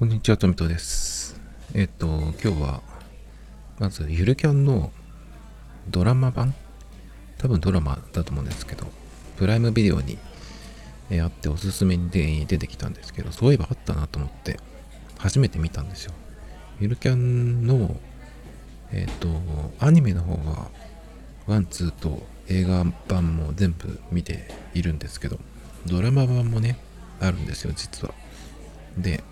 こんにちは、トミトです。えっと、今日は、まず、ゆるキャンのドラマ版？多分ドラマだと思うんですけど、プライムビデオに、あっておすすめに出てきたんですけど、そういえばあったなと思って、初めて見たんですよ。ゆるキャンの、えっと、アニメの方が、 one、two と映画版も全部見ているんですけど、ドラマ版もね、あるんですよ、実は。で、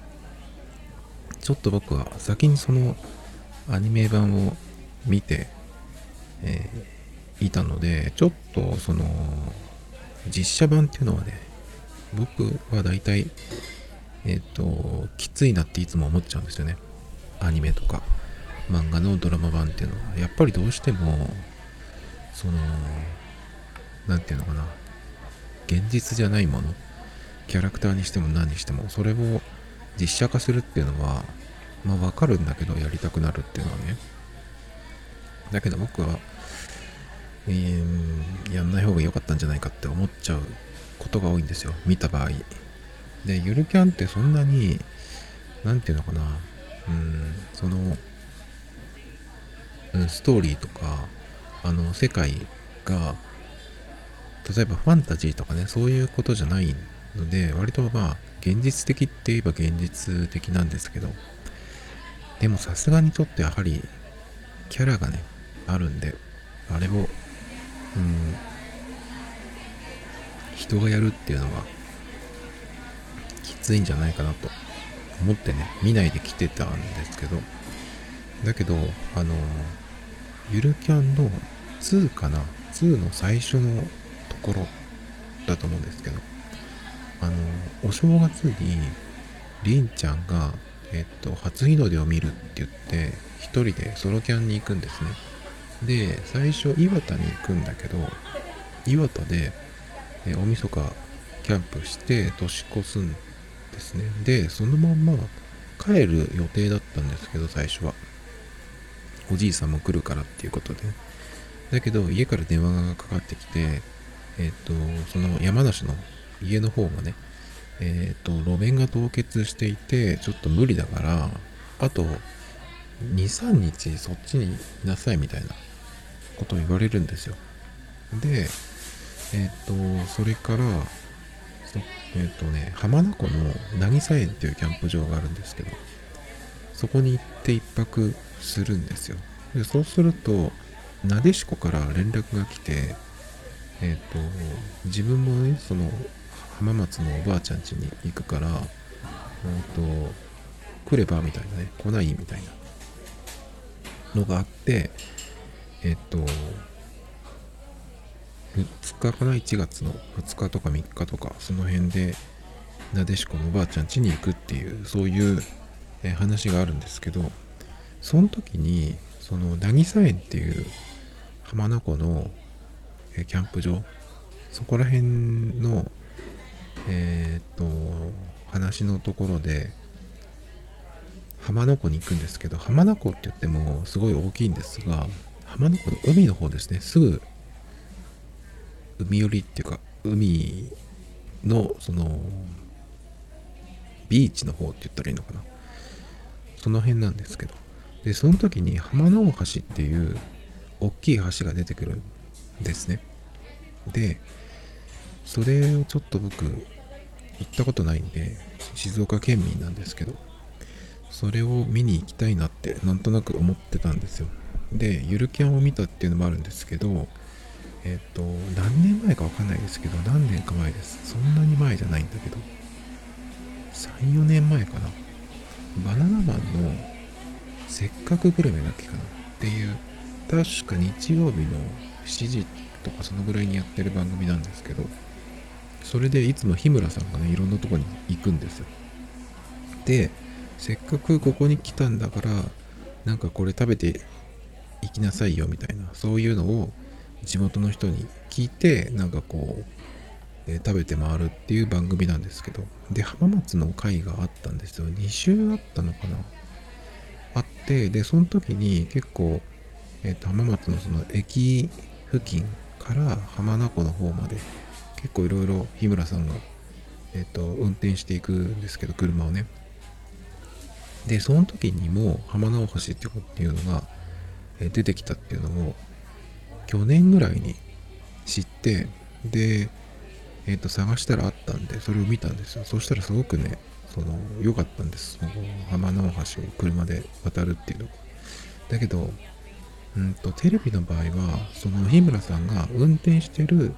ちょっと僕は先にそのアニメ版を見て、えー、いたので、ちょっとその実写版っていうのはね、僕は大体、えっ、ー、と、きついなっていつも思っちゃうんですよね。アニメとか漫画のドラマ版っていうのは。やっぱりどうしても、その、なんていうのかな、現実じゃないもの、キャラクターにしても何にしても、それを実写化するっていうのは、まあわかるんだけど、やりたくなるっていうのはね。だけど僕は、えー、やんない方が良かったんじゃないかって思っちゃうことが多いんですよ。見た場合。で、ゆるキャンってそんなに、なんていうのかな、うん、その、うん、ストーリーとか、あの、世界が、例えばファンタジーとかね、そういうことじゃないので、割とまあ、現実的って言えば現実的なんですけど、でもさすがにちょっとやはり、キャラがね、あるんで、あれを、うん、人がやるっていうのは、きついんじゃないかなと思ってね、見ないで来てたんですけど、だけど、あの、ゆるキャンの2かな ?2 の最初のところだと思うんですけど、あの、お正月に、りんちゃんが、えっと、初日の出を見るって言って、一人でソロキャンに行くんですね。で、最初、岩田に行くんだけど、岩田で、え大晦日キャンプして年越すんですね。で、そのまんま帰る予定だったんですけど、最初は。おじいさんも来るからっていうことで。だけど、家から電話がかかってきて、えっ、と、その山梨の家の方がね、えっ、と、路面が凍結していて、ちょっと無理だから、あと、2、3日そっちにいなさいみたいなことを言われるんですよ。で、えっ、と、それから、えっ、とね、浜名湖の渚園っていうキャンプ場があるんですけど、そこに行って一泊するんですよ。で、そうすると、なでしこから連絡が来て、えっ、と、自分もね、その、浜松のおばあちゃん家に行くから、うんと、来ればみたいなね、来ないみたいなのがあって、えっと、2日かな ?1 月の2日とか3日とか、その辺で、なでしこのおばあちゃん家に行くっていう、そういう話があるんですけど、その時に、その、渚園っていう浜名湖のキャンプ場、そこら辺のえっ、と、話のところで、浜名湖に行くんですけど、浜名湖って言ってもすごい大きいんですが、浜名湖の海の方ですね、すぐ海寄りっていうか、海のその、ビーチの方って言ったらいいのかな。その辺なんですけど。で、その時に浜名大橋っていう大きい橋が出てくるんですね。で、それをちょっと僕行ったことないんで、静岡県民なんですけど、それを見に行きたいなってなんとなく思ってたんですよ。で、ゆるキャンを見たっていうのもあるんですけど、えっ、と、何年前かわかんないですけど、何年か前です。そんなに前じゃないんだけど、3、4年前かな。バナナマンのせっかくグルメだっけかなっていう、確か日曜日の7時とかそのぐらいにやってる番組なんですけど、それでいつも日村さんがね、いろんなとこに行くんですよ。で、せっかくここに来たんだから、なんかこれ食べて行きなさいよみたいな、そういうのを地元の人に聞いて、なんかこう、えー、食べて回るっていう番組なんですけど、で、浜松の会があったんですよ。2週あったのかなあって、で、その時に結構、え、ー、と、浜松のその駅付近から浜名湖の方まで結構いろいろ日村さんが、えっ、と、運転していくんですけど、車をね。でその時にも浜直橋っていうのが出てきたっていうのを去年ぐらいに知ってでえっ、ー、と探したらあったんでそれを見たんですよ。そしたらすごくねその良かったんです。その浜直橋を車で渡るっていうのが。だけどうんとテレビの場合はその日村さんが運転してる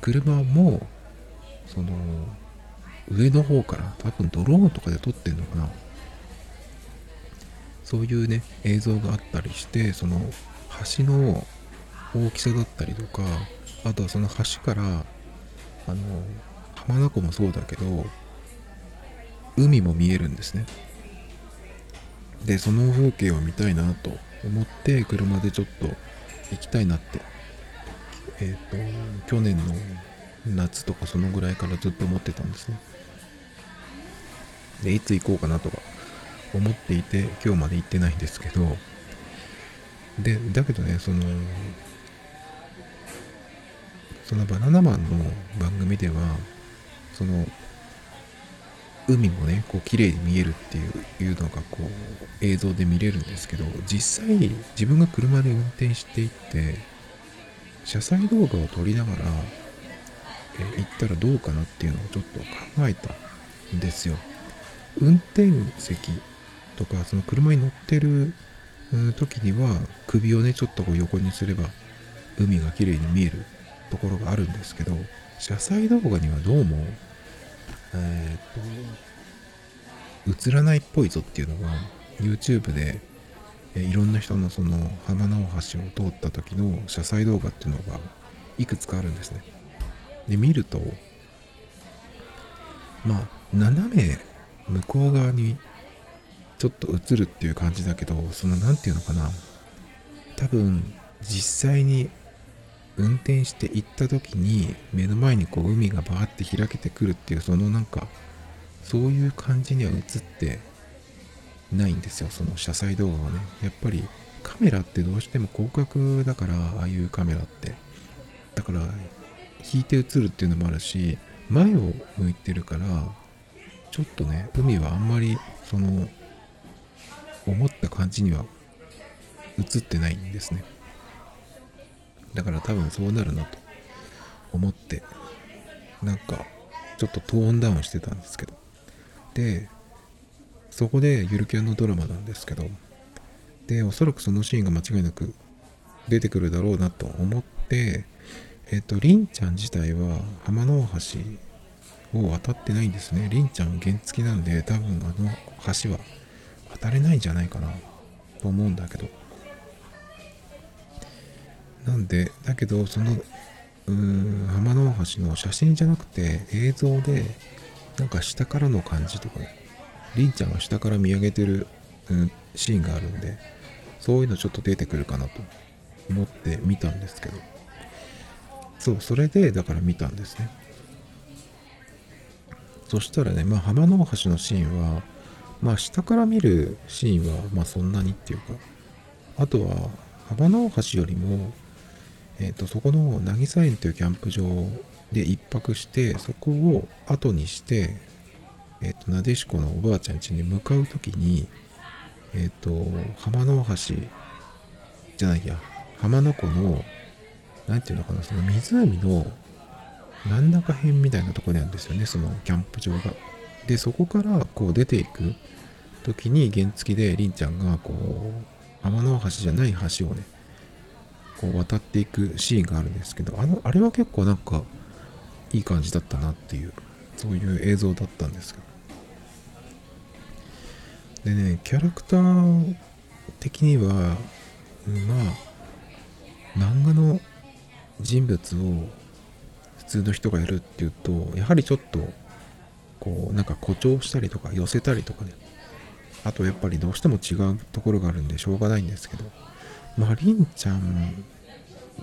車もその上の方から多分ドローンとかで撮ってんのかな。そういうね映像があったりしてその橋の大きさだったりとかあとはその橋からあの浜名湖もそうだけど海も見えるんですね。でその風景を見たいなと思って車でちょっと行きたいなってえっ、ー、と去年の夏とかそのぐらいからずっと思ってたんですね。でいつ行こうかなとか思っていて今日まで行ってないんですけど。でだけどねそのそのバナナマンの番組ではその海もねこう綺麗に見えるっていうのがこう映像で見れるんですけど実際自分が車で運転していって車載動画を撮りながら、え行ったらどうかなっていうのをちょっと考えたんですよ。運転席とかその車に乗ってる時には首をねちょっとこう横にすれば海が綺麗に見えるところがあるんですけど車載動画にはどうもえー、っと映らないっぽいぞっていうのが YouTube でいろんな人のその浜直橋を通った時の車載動画っていうのがいくつかあるんですね。で見るとまあ斜め向こう側にちょっと映るっていう感じだけどその何て言うのかな。多分実際に運転して行った時に目の前にこう海がバーって開けてくるっていうそのなんかそういう感じには映ってないんですよその車載動画はね。やっぱりカメラってどうしても広角だからああいうカメラって。だから引いて映るっていうのもあるし前を向いてるからちょっとね海はあんまりその思った感じには映ってないんですね。だから多分そうなるなと思って。なんかちょっとトーンダウンしてたんですけど。でそこでゆるキャンのドラマなんですけどでおそらくそのシーンが間違いなく出てくるだろうなと思ってえっ、とりんちゃん自体は浜の大橋を渡ってないんですね。りんちゃん原付なんで多分あの橋は渡れないんじゃないかなと思うんだけど。なんでだけどそのうーん浜の大橋の写真じゃなくて映像でなんか下からの感じとかね。りんちゃんが下から見上げてる、うん、シーンがあるんでそういうのちょっと出てくるかなと思って見たんですけど。そうそれでだから見たんですね。そしたらねまあ浜の大橋のシーンはまあ下から見るシーンはまあそんなにっていうかあとは浜の大橋よりもえっ、ー、とそこの渚園というキャンプ場で一泊してそこを後にしてえっ、となでしこのおばあちゃん家に向かう時にえっ、と浜の大橋じゃないや。浜名湖の何て言うのかなその湖の真ん中辺みたいなところにあるんですよね。そのキャンプ場が。でそこからこう出ていく時に原付でりんちゃんがこう天の橋じゃない橋をねこう渡っていくシーンがあるんですけどあのあれは結構なんかいい感じだったなっていうそういう映像だったんですけど。でねキャラクター的にはまあ漫画の人物を普通の人がやるっていうとやはりちょっとこうなんか誇張したりとか寄せたりとかね。あとやっぱりどうしても違うところがあるんでしょうがないんですけど。まありんちゃん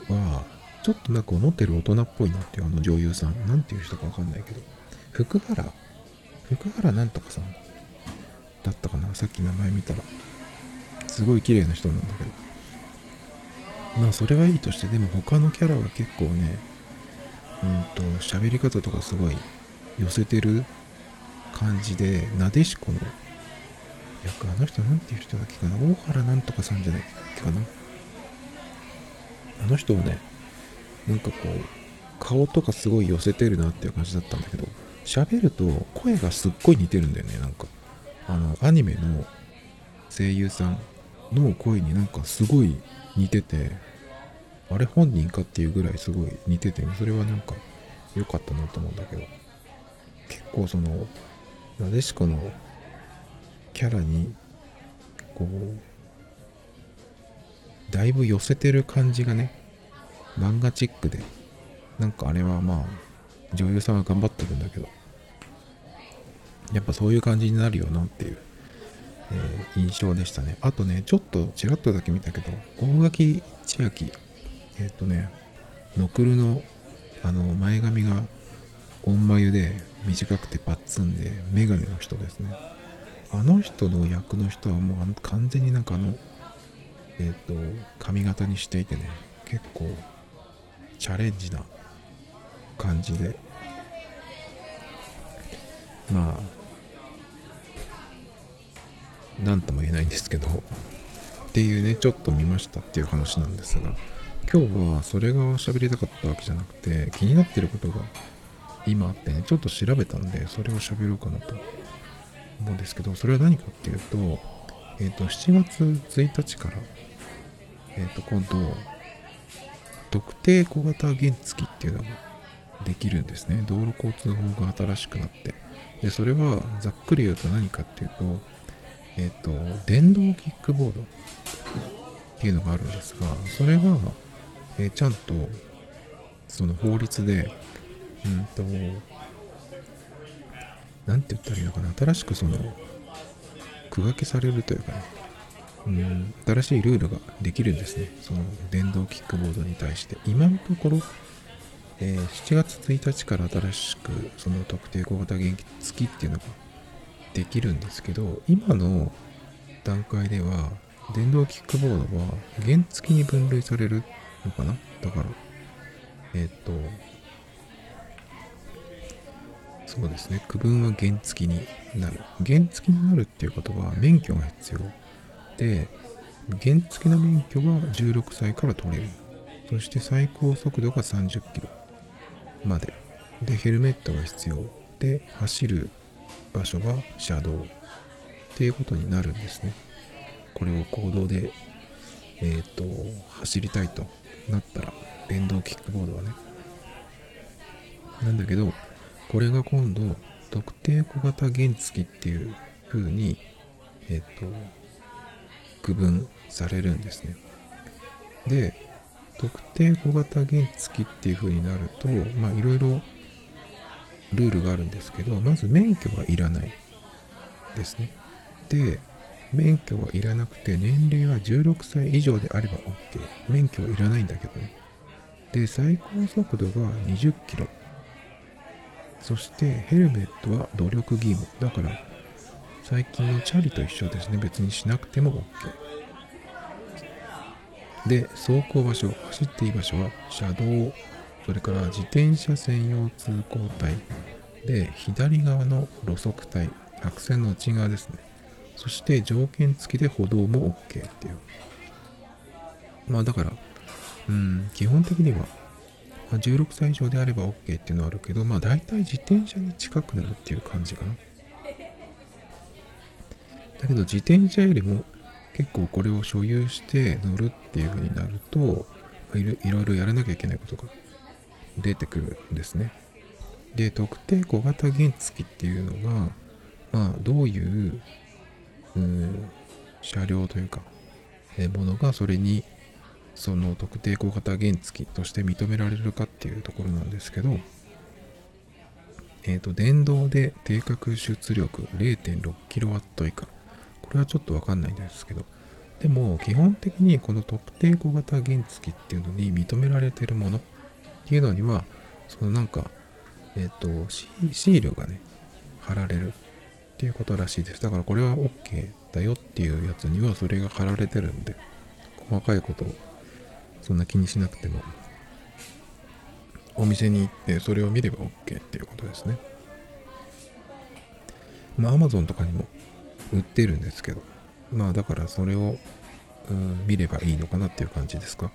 はちょっとなんか思ってる大人っぽいなっていうあの女優さん。なんていう人かわかんないけど。福原。福原なんとかさん。だったかなさっき名前見たら。すごい綺麗な人なんだけど。まあそれはいいとしてでも他のキャラは結構ねうんと喋り方とかすごい寄せてる感じでなでしこの役あの人なんていう人だっけかな大原なんとかさんじゃないっけかな。あの人はねなんかこう顔とかすごい寄せてるなっていう感じだったんだけど喋ると声がすっごい似てるんだよねなんか。あのアニメの声優さんの声になんかすごい似ててあれ本人かっていうぐらいすごい似ててそれはなんか良かったなと思うんだけど。結構そのなでしこのキャラにこうだいぶ寄せてる感じがね漫画チックでなんかあれはまあ女優さんは頑張ってるんだけどやっぱそういう感じになるよなっていう、えー、印象でしたね。あとねちょっとちらっとだけ見たけど大垣千秋。えっ、ー、とねノクルのあの前髪が恩眉で短くてパッツンでメガネの人ですね。あの人の役の人はもう完全になんかあのえっ、ー、と髪型にしていてね結構チャレンジな感じで。まあ何とも言えないんですけどっていうねちょっと見ましたっていう話なんですが今日は？それが喋りたかったわけじゃなくて気になってることが今あってねちょっと調べたんでそれを喋ろうかなと思うんですけどそれは何かっていうとえっ、ー、と7月1日からえっ、ー、と今度特定小型原付っていうのができるんですね。道路交通法が新しくなって。でそれはざっくり言うと何かっていうとえっ、と電動キックボードっていうのがあるんですがそれが、えー、ちゃんとその法律でうんと何て言ったらいいのかな新しくその区分けされるというかねうん新しいルールができるんですね。その電動キックボードに対して。今のところえー、7月1日から新しくその特定小型原付きっていうのができるんですけど今の段階では電動キックボードは原付に分類されるのかな？だからえっ、ー、とそうですね。区分は原付になる。原付になるっていうことは免許が必要で原付の免許が16歳から取れる。そして最高速度が30キロまで。でヘルメットが必要で走る場所は車道っていうことになるんですね。これを公道でえっ、ー、と走りたいとなったら電動キックボードはね。なんだけどこれが今度特定小型原付っていう風にえっ、ー、と区分されるんですね。で特定小型原付っていう風になるとまあいろいろルールがあるんですけどまず免許はいらないですね。で免許はいらなくて年齢は16歳以上であれば OK 免許はいらないんだけどね。で最高速度が20キロ。そしてヘルメットは努力義務。だから最近のチャリと一緒ですね。別にしなくても OK で、走行場所、走っていい場所は車道、それから自転車専用通行帯、で、左側の路側帯、白線の内側ですね。そして条件付きで歩道も OK っていう。まあだから、うん、基本的には、16歳以上であれば OK っていうのはあるけど、まあ大体自転車に近くなるっていう感じかな。だけど自転車よりも結構これを所有して乗るっていう風になるといろいろやらなきゃいけないことが出てくるんですね。で特定小型原付っていうのがまあどういううん車両というかえものがそれにその特定小型原付として認められるかっていうところなんですけどえっ、ー、と電動で定格出力 0.6kW 以下これはちょっとわかんないんですけど、でも基本的にこの特定小型原付っていうのに認められてるものっていうのには、そのなんか、えっ、ー、とシ、ールがね、貼られるっていうことらしいです。だからこれは OK だよっていうやつにはそれが貼られてるんで、細かいことをそんな気にしなくても、お店に行ってそれを見れば OK っていうことですね。まあ Amazon とかにも売ってるんですけどまあだからそれを、うん、見ればいいのかなっていう感じですか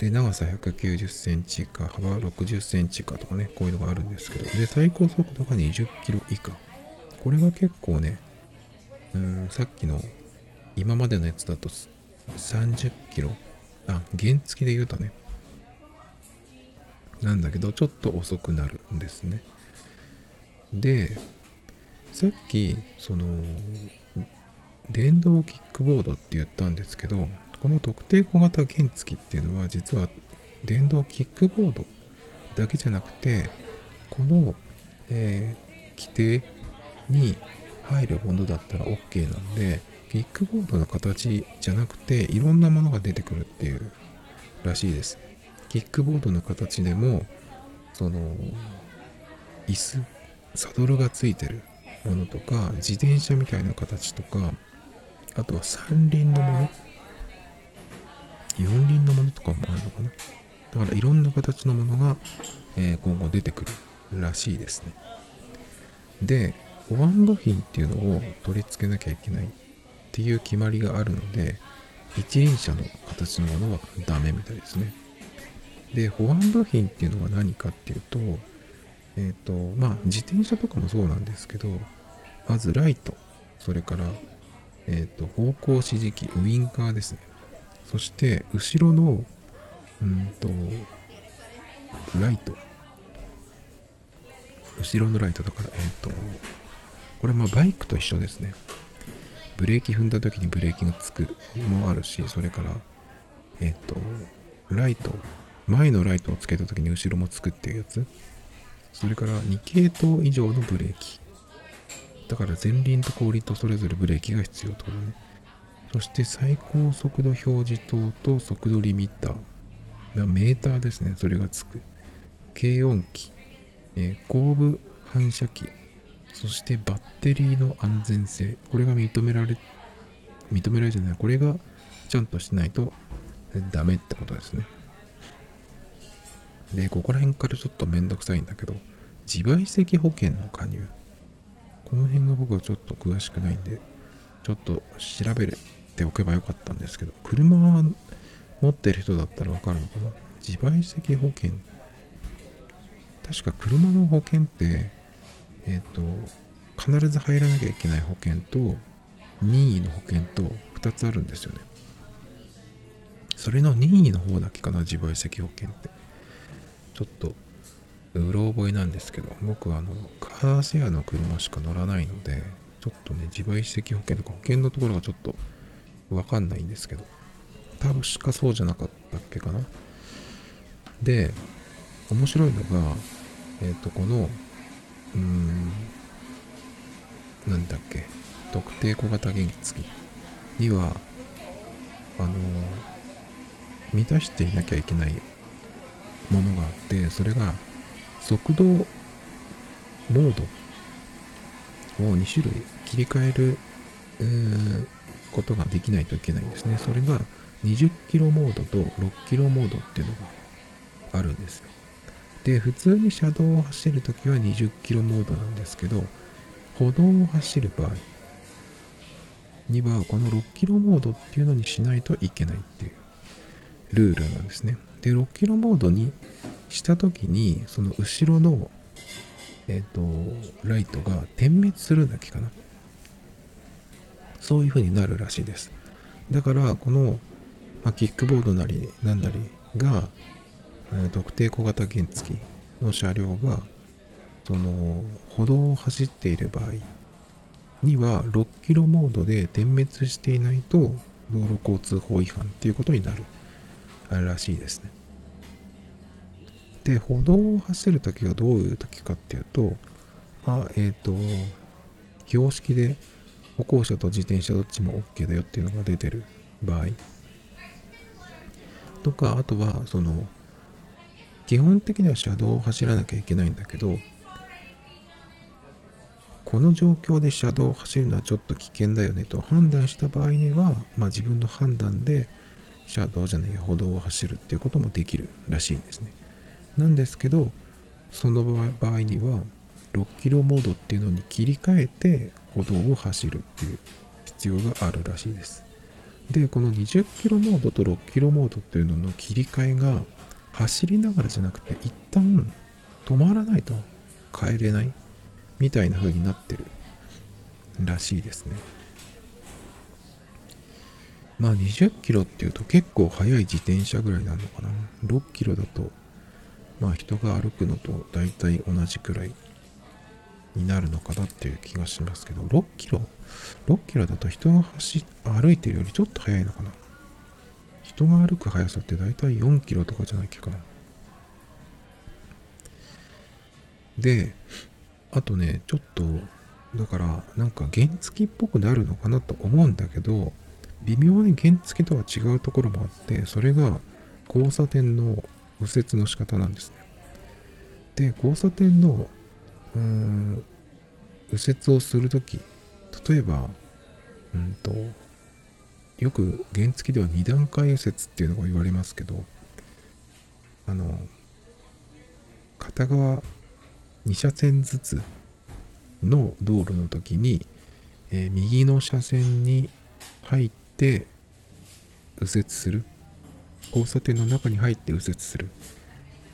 で長さ190センチか幅60センチかとかねこういうのがあるんですけどで最高速度が20キロ以下。これが結構ねうんさっきの今までのやつだと30キロあ原付で言うとねなんだけどちょっと遅くなるんですね。でさっきその電動キックボードって言ったんですけどこの特定小型原付っていうのは実は電動キックボードだけじゃなくてこの、えー、規定に入るものだったら OK なんでキックボードの形じゃなくていろんなものが出てくるっていうらしいです。キックボードの形でもその椅子サドルがついてるものとか自転車みたいな形とかあとは三輪のもの四輪のものとかもあるのかな？だからいろんな形のものが、えー、今後出てくるらしいですね。で保安部品っていうのを取り付けなきゃいけないっていう決まりがあるので一輪車の形のものはダメみたいですね。で保安部品っていうのは何かっていうとえっ、ー、とまあ自転車とかもそうなんですけどまずライトそれからえっ、ー、と方向指示器ウインカーですね。そして後ろのうんとライト。後ろのライトだからえっ、ー、とこれまあバイクと一緒ですね。ブレーキ踏んだ時にブレーキがつくもあるしそれからえっ、とライト前のライトをつけた時に後ろもつくっていうやつ。それから2系統以上のブレーキ。だから前輪と後輪とそれぞれブレーキが必要ってことねそして最高速度表示灯と速度リミッター。メーターですねそれがつく。軽音機、えー、後部反射機そしてバッテリーの安全性。これが認められ認められじゃない。これがちゃんとしないとダメってことですね。で、ここら辺からちょっとめんどくさいんだけど、自賠責保険の加入。この辺が僕はちょっと詳しくないんで、ちょっと調べる。ておけばよかったんですけど、車持ってる人だったらわかるのかな？自賠責保険。確か車の保険って、えっ、ー、と、必ず入らなきゃいけない保険と、任意の保険と2つあるんですよね。それの任意の方だけかな、自賠責保険って。ちょっとうろ覚えなんですけど僕はあのカーシェアの車しか乗らないのでちょっとね自賠責保険とか保険のところがちょっとわかんないんですけど。多分しかそうじゃなかったっけかな。で面白いのがえっ、ー、とこのうーんなんだっけ。特定小型原付にはあの満たしていなきゃいけないものがあってそれが速度モードを2種類切り替える、ことができないといけないんですね。それが20キロモードと6キロモードっていうのがあるんですよ。で普通に車道を走るときは20キロモードなんですけど歩道を走る場合にはこの6キロモードっていうのにしないといけないっていうルールなんですね。で6キロモードにした時にその後ろのえっ、ー、とライトが点滅するだけかな。そういう風になるらしいですだからこの、まあ、キックボードなりなんなりが、えー、特定小型原付の車両がその歩道を走っている場合には6キロモードで点滅していないと道路交通法違反っていうことになるらしいですね。で、歩道を走るときはどういうときかっていうと、あえっ、ー、と、標識で歩行者と自転車どっちも OK だよっていうのが出てる場合とか、あとは、その、基本的には車道を走らなきゃいけないんだけど、この状況で車道を走るのはちょっと危険だよねと判断した場合には、まあ、自分の判断で車道じゃない歩道を走るっていうこともできるらしいんですね。なんですけどその場合には6キロモードっていうのに切り替えて歩道を走るっていう必要があるらしいです。で、この20キロモードと6キロモードっていうのの切り替えが走りながらじゃなくて一旦止まらないと帰れないみたいな風になってるらしいですね。まあ20キロっていうと結構速い自転車ぐらいなのかな。6キロだとまあ人が歩くのと大体同じくらいになるのかなっていう気がしますけど、6キロ ?6 キロだと人が走歩いてるよりちょっと速いのかな？人が歩く速さって大体4キロとかじゃないっけかな。で、あとね、ちょっと、だから、なんか原付っぽくなるのかなと思うんだけど、微妙に原付とは違うところもあって、それが交差点の右折の仕方なんですね。で、交差点のうーん右折をするとき例えばうんとよく原付では2段階右折っていうのが言われますけどあの片側2車線ずつの道路の時に、えー、右の車線に入って右折する。交差点の中に入って右折する。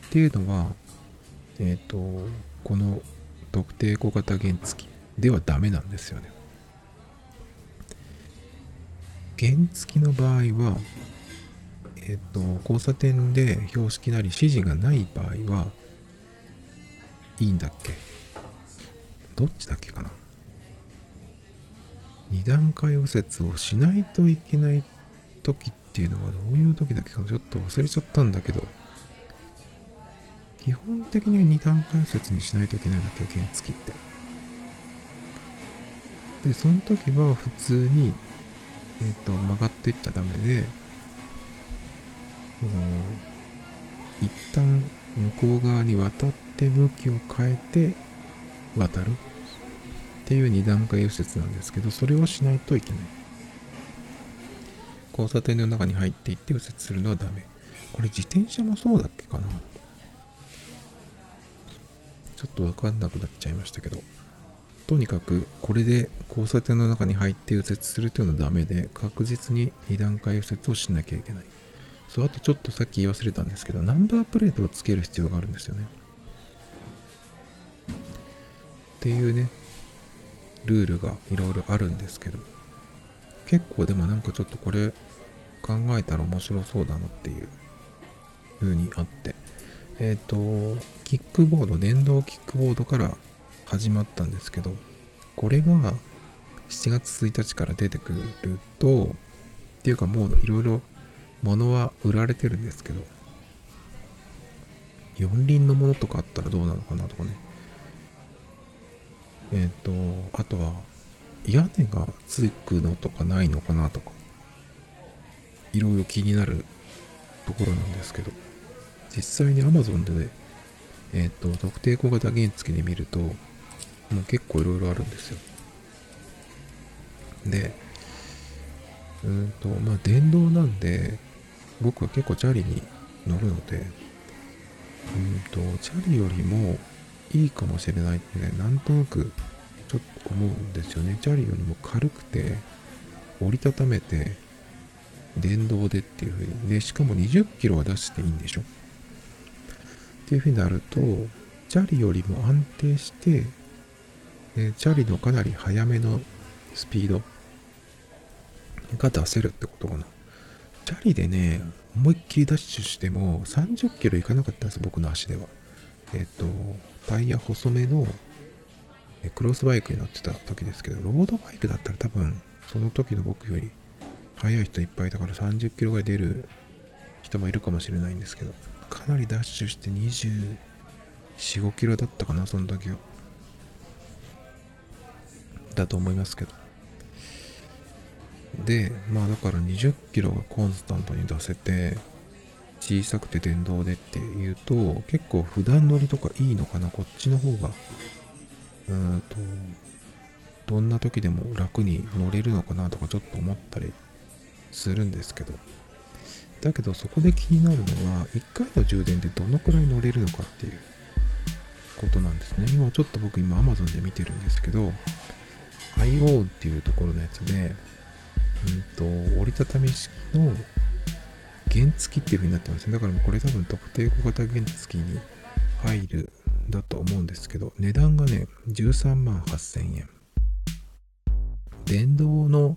っていうのはえっ、ー、とこの特定小型原付ではダメなんですよね。原付の場合は、えっと、交差点で標識なり指示がない場合はいいんだっけ？どっちだっけかな？二段階右折をしないといけない時っていうのはどういう時だっけかちょっと忘れちゃったんだけど。基本的には二段階右折にしないといけないんだけ、原付って。で、その時は普通に、え、ー、と、曲がっていっちゃダメで、一旦向こう側に渡って向きを変えて渡るっていう二段階右折なんですけど、それをしないといけない。交差点の中に入っていって右折するのはダメ。これ自転車もそうだっけかなちょっとわかんなくなっちゃいましたけど、とにかくこれで交差点の中に入って右折するというのはダメで、確実に2段階右折をしなきゃいけない。そう、あとちょっとさっき言い忘れたんですけど、ナンバープレートをつける必要があるんですよね。っていうね、ルールがいろいろあるんですけど、結構でもなんかちょっとこれ考えたら面白そうだなっていう風にあって、えっ、ー、と、キックボード、電動キックボードから始まったんですけど、これが7月1日から出てくると、っていうかもういろいろ物は売られてるんですけど、四輪のものとかあったらどうなのかなとかね。えっ、ー、と、あとは屋根がつくのとかないのかなとか、いろいろ気になるところなんですけど、実際に Amazon でね、えっ、ー、と、特定小型原付で見ると、もう結構いろいろあるんですよ。で、うんと、まあ、電動なんで、僕は結構チャリに乗るので、うんと、チャリよりもいいかもしれないってね、なんとなくちょっと思うんですよね。チャリよりも軽くて、折りたためて、電動でっていう風に。で、しかも20キロは出していいんでしょっていう風になると、チャリよりも安定して、えチャリのかなり速めのスピードが出せるってことかな。チャリでね、思いっきりダッシュしても30キロいかなかったんです、僕の足では。えっ、と、タイヤ細めのクロスバイクに乗ってた時ですけど、ロードバイクだったら多分、その時の僕より速い人いっぱいだから30キロぐらい出る人もいるかもしれないんですけど、かなりダッシュして24、5キロだったかな、その時は。だと思いますけど。で、まあだから20キロがコンスタントに出せて、小さくて電動でっていうと、結構普段乗りとかいいのかな、こっちの方が。うんと、どんな時でも楽に乗れるのかなとかちょっと思ったりするんですけど。だけどそこで気になるのは1回の充電でどのくらい乗れるのかっていうことなんですね。今ちょっと僕今 Amazon で見てるんですけど、IO っていうところのやつで、うんと、折りたたみ式の原付っていう風になってますね。だからこれ多分特定小型原付に入るだと思うんですけど、値段がね、13万8000円。電動の、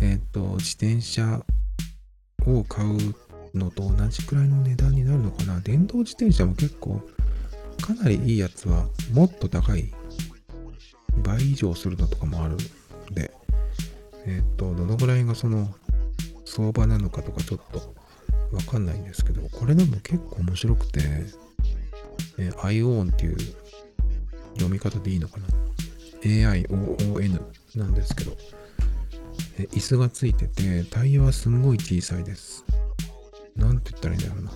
えっ、ー、と、自転車を買うのと同じくらいの値段になるのかな。電動自転車も結構、かなりいいやつはもっと高い。倍以上するのとかもあるんで、えっ、と、どのぐらいがその相場なのかとかちょっとわかんないんですけど、これでも結構面白くて、え、ION っていう読み方でいいのかな ?AIOON なんですけど、椅子がついてて、タイヤはすんごい小さいです。なんて言ったらいいんだろうな。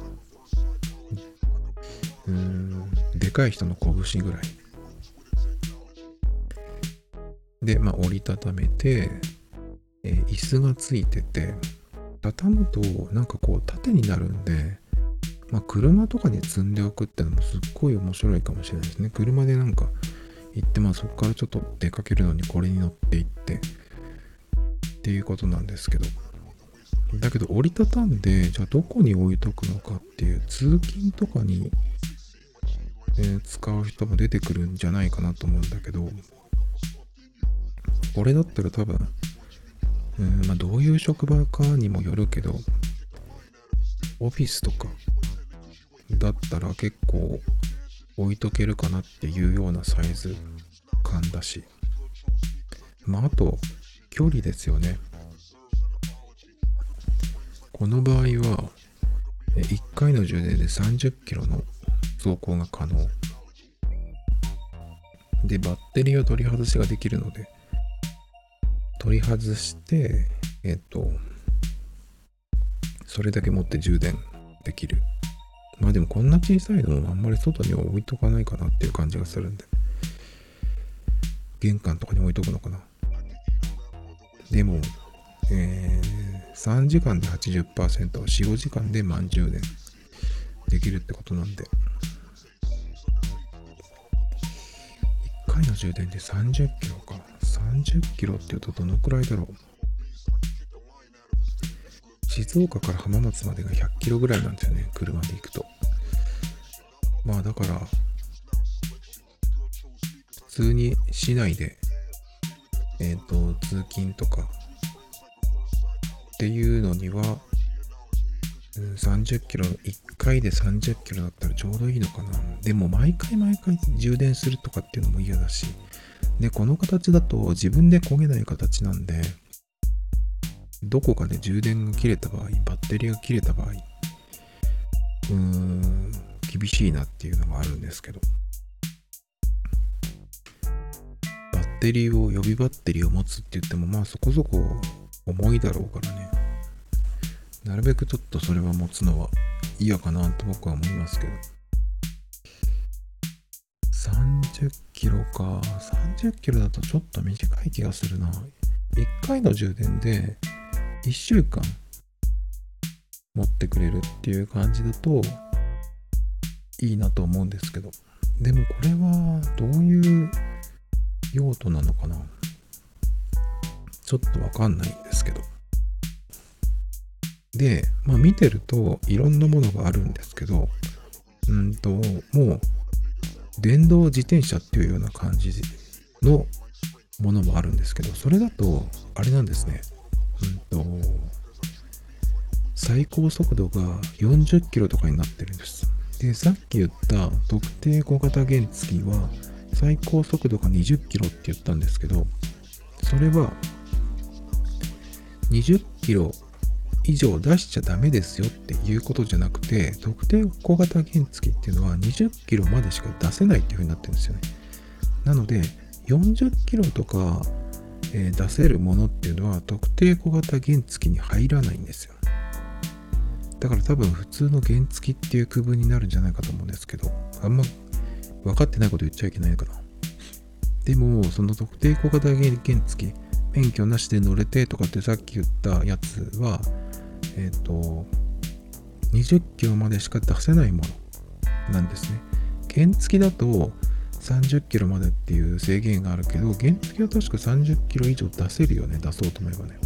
うーん、でかい人の拳ぐらい。で、まあ、折りたためて、えー、椅子がついてて、畳むとなんかこう縦になるんで、まあ、車とかに積んでおくってのもすっごい面白いかもしれないですね。車でなんか行って、まあそこからちょっと出かけるのにこれに乗って行ってっていうことなんですけど。だけど折りたたんで、じゃあどこに置いとくのかっていう通勤とかに、えー、使う人も出てくるんじゃないかなと思うんだけど、これだったら多分、うんまあ、どういう職場かにもよるけど、オフィスとかだったら結構置いとけるかなっていうようなサイズ感だし、まあ、あと、距離ですよね。この場合は、1回の充電で30キロの走行が可能。で、バッテリーを取り外しができるので、取り外して、えっ、と、それだけ持って充電できる。まあでもこんな小さいのあんまり外には置いとかないかなっていう感じがするんで。玄関とかに置いとくのかな。でも、えー、3時間で80%、4、5時間で満充電できるってことなんで。1回の充電で30キロか。30キロって言うとどのくらいだろう静岡から浜松までが100キロぐらいなんですよね車で行くとまあだから普通に市内でえっ、ー、と通勤とか。っていうのにはうん30キロ、1回で30キロだったらちょうどいいのかな。でも毎回毎回充電するとかっていうのも嫌だし、で、この形だと自分で焦げない形なんで、どこかで充電が切れた場合、バッテリーが切れた場合、うーん、厳しいなっていうのがあるんですけど、テリーを、予備バッテリーを持つって言っても、まあそこそこ重いだろうからね、なるべくちょっとそれは持つのは嫌かなと僕は思いますけど。30キロか。30キロだとちょっと短い気がするな。1回の充電で1週間持ってくれるっていう感じだといいなと思うんですけど。でもこれはどういう用途なのかな？ちょっとわかんないんですけど。で、まあ見てるといろんなものがあるんですけど、うんと、もう電動自転車っていうような感じのものもあるんですけど、それだと、あれなんですね。うんと、最高速度が40キロとかになってるんです。で、さっき言った特定小型原付は最高速度が20キロって言ったんですけど、それは20キロ以上出しちゃダメですよっていうことじゃなくて、特定小型原付っていうのは20キロまでしか出せないっていう風になってるんですよね。なので、40キロとか、えー、出せるものっていうのは特定小型原付に入らないんですよ。だから多分普通の原付っていう区分になるんじゃないかと思うんですけど、あんま分かってないこと言っちゃいけないから。でも、その特定小型原付、免許なしで乗れてとかってさっき言ったやつは、えっ、ー、と、20キロまでしか出せないものなんですね。原付だと30キロまでっていう制限があるけど、原付は確か30キロ以上出せるよね、出そうと思えばね。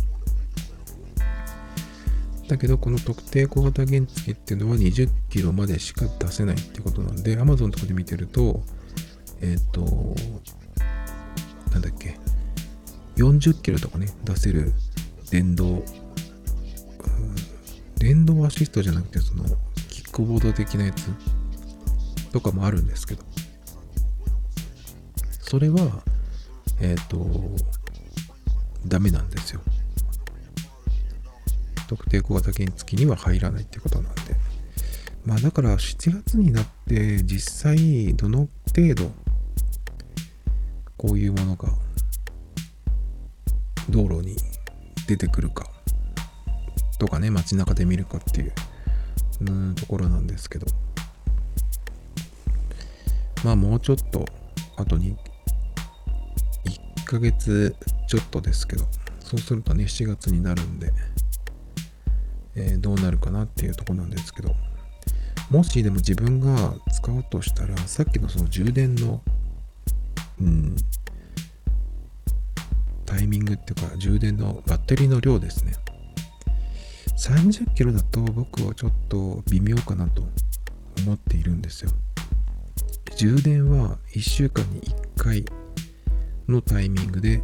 だけど、この特定小型原付っていうのは20キロまでしか出せないってことなんで、Amazon とかで見てると、えっ、ー、と、なんだっけ、40キロとかね、出せる電動、うん電動アシストじゃなくて、その、キックボード的なやつとかもあるんですけど、それは、えっ、ー、と、ダメなんですよ。特定小型原付には入らないってことなんで。まあだから7月になって実際どの程度こういうものが道路に出てくるかとかね街中で見るかっていううんところなんですけど。まあもうちょっと後に1ヶ月ちょっとですけど。そうするとね7月になるんで、え、どうなるかなっていうとこなんですけどもしでも自分が使おうとしたらさっきのその充電のうんタイミングっていうか充電のバッテリーの量ですね。30キロだと僕はちょっと微妙かなと思っているんですよ。充電は1週間に1回のタイミングで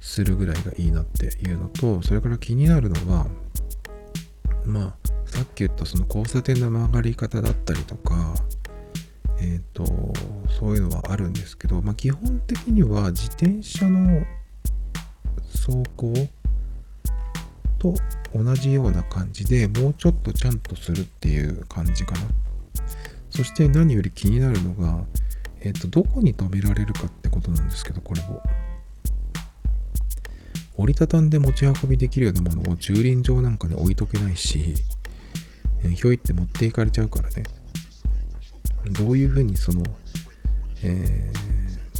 するぐらいがいいなっていうのとそれから気になるのはまあさっき言ったその交差点の曲がり方だったりとかえっ、ー、とそういうのはあるんですけど、まあ、基本的には自転車の走行と同じような感じでもうちょっとちゃんとするっていう感じかな。そして何より気になるのが、えっ、ー、と、どこに止められるかってことなんですけど、これを。折りたたんで持ち運びできるようなものを駐輪場なんかに置いとけないし、ひょいって持っていかれちゃうからね。どういうふうにその、え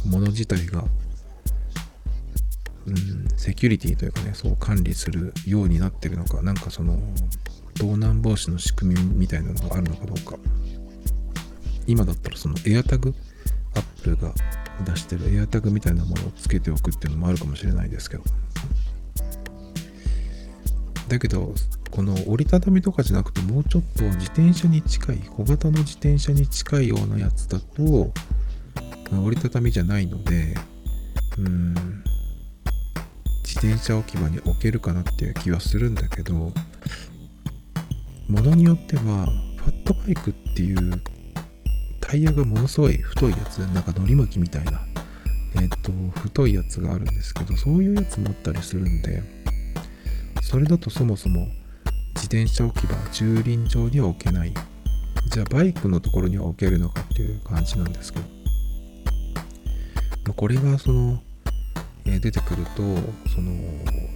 ー、もの自体がうん、セキュリティというかね、そう管理するようになってるのか、なんかその、盗難防止の仕組みみたいなのがあるのかどうか。今だったらそのエアタグ、アップルが出してるエアタグみたいなものをつけておくっていうのもあるかもしれないですけど。だけど、この折りたたみとかじゃなくて、もうちょっと自転車に近い、小型の自転車に近いようなやつだと、折りたたみじゃないので、うん、自転車置き場に置けるかなっていう気はするんだけどものによってはファットバイクっていうタイヤがものすごい太いやつなんかのり巻きみたいな。えっ、と太いやつがあるんですけどそういうやつもあったりするんでそれだとそもそも自転車置き場駐輪場には置けない。じゃあバイクのところには置けるのかっていう感じなんですけど。これがそのえ出てくるとその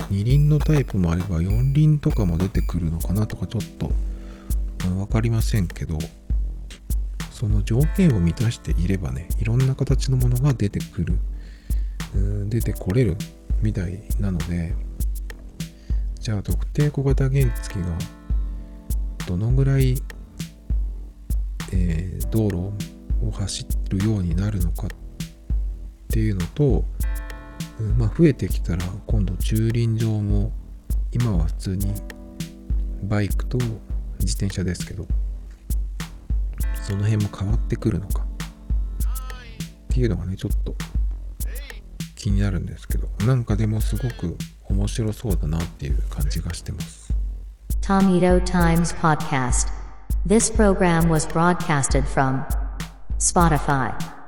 二輪のタイプもあれば四輪とかも出てくるのかなとかちょっと分かりませんけど。その条件を満たしていればねいろんな形のものが出てくる。うん出てこれるみたいなのでじゃあ特定小型原付がどのぐらい、えー、道路を走るようになるのかっていうのとまあ、増えてきたら今度駐輪場も今は普通にバイクと自転車ですけどその辺も変わってくるのか。っていうのがねちょっと気になるんですけど。なんかでもすごく面白そうだなっていう感じがしてます。Tomito Times Podcast. This program was broadcasted from Spotify.